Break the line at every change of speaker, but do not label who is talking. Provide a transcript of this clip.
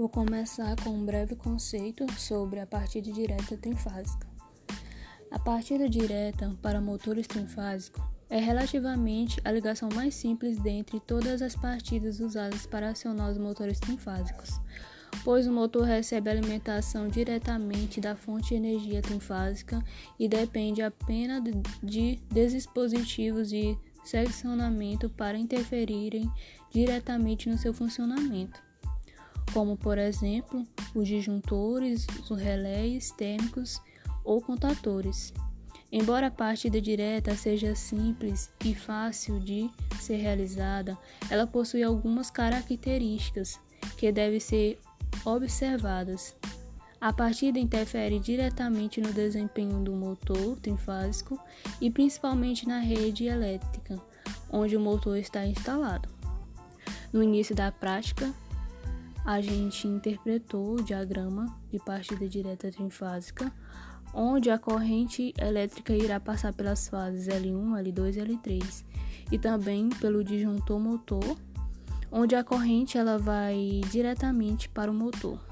Vou começar com um breve conceito sobre a partida direta trifásica. A partida direta para motores trifásicos é relativamente a ligação mais simples dentre todas as partidas usadas para acionar os motores trifásicos, pois o motor recebe alimentação diretamente da fonte de energia trifásica e depende apenas de dispositivos de seccionamento para interferirem diretamente no seu funcionamento como por exemplo os disjuntores, os relés térmicos ou contatores. Embora a partida direta seja simples e fácil de ser realizada, ela possui algumas características que devem ser observadas. A partida interfere diretamente no desempenho do motor trifásico e principalmente na rede elétrica, onde o motor está instalado. No início da prática, a gente interpretou o diagrama de partida direta trifásica, onde a corrente elétrica irá passar pelas fases L1, L2 e L3, e também pelo disjuntor motor, onde a corrente ela vai diretamente para o motor.